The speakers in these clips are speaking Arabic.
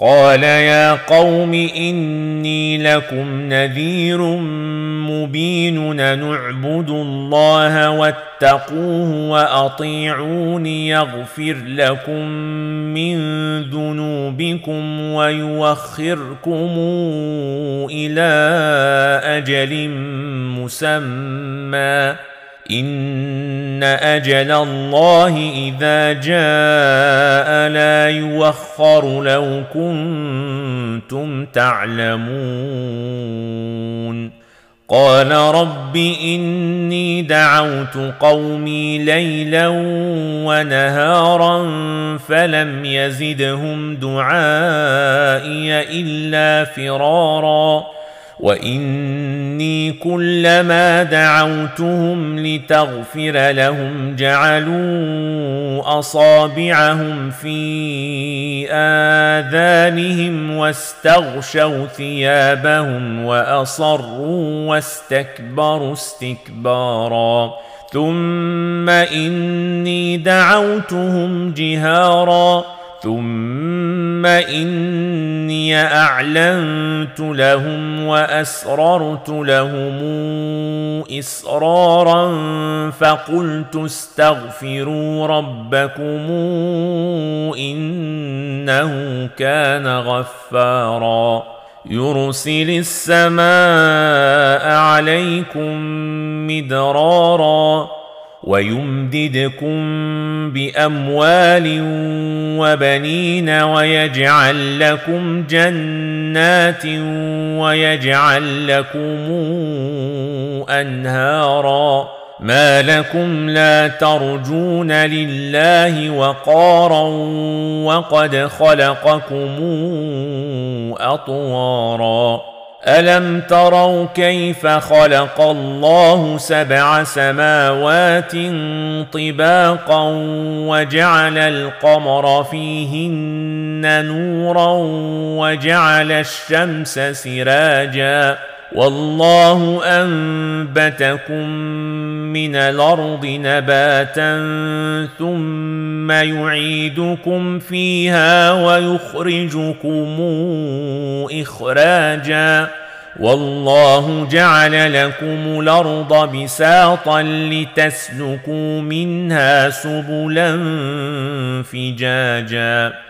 قال يا قوم اني لكم نذير مبين نعبد الله واتقوه واطيعون يغفر لكم من ذنوبكم ويوخركم إلى أجل مسمى ان أجل الله اذا جاء لا يوخر لو كنتم تعلمون قال رب اني دعوت قومي ليلا ونهارا فلم يزدهم دعائي الا فرارا واني كلما دعوتهم لتغفر لهم جعلوا اصابعهم في اذانهم واستغشوا ثيابهم واصروا واستكبروا استكبارا ثم اني دعوتهم جهارا ثم اني أعلنت لهم وأسررت لهم إسرارا فقلت استغفروا ربكم إنه كان غفارا. يرسل السماء عليكم مدرارا. ويمددكم بأموال وبنين ويجعل لكم جنات ويجعل لكم أنهارا ما لكم لا ترجون لله وقارا وقد خلقكم أطوارا الم تروا كيف خلق الله سبع سماوات طباقا وجعل القمر فيهن نورا وجعل الشمس سراجا والله أنبتكم من الأرض نباتا ثم يعيدكم فيها ويخرجكم إخراجا والله جعل لكم الأرض بساطا لتسلكوا منها سبلا فجاجا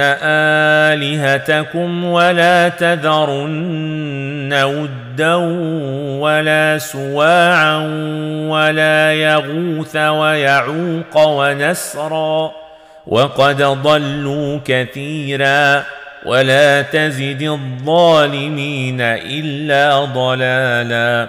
تذرن الهتكم ولا تذرن ودا ولا سواعا ولا يغوث ويعوق ونسرا وقد ضلوا كثيرا ولا تزد الظالمين الا ضلالا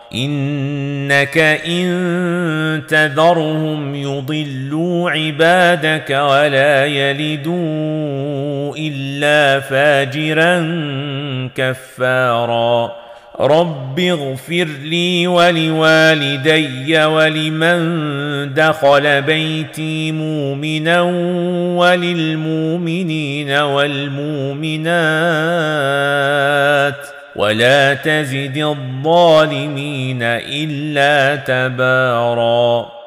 إنك إن تذرهم يضلوا عبادك ولا يلدوا إلا فاجرا كفارا. رب اغفر لي ولوالدي ولمن دخل بيتي مؤمنا وللمؤمنين والمؤمنات ولا تزد الظالمين الا تبارا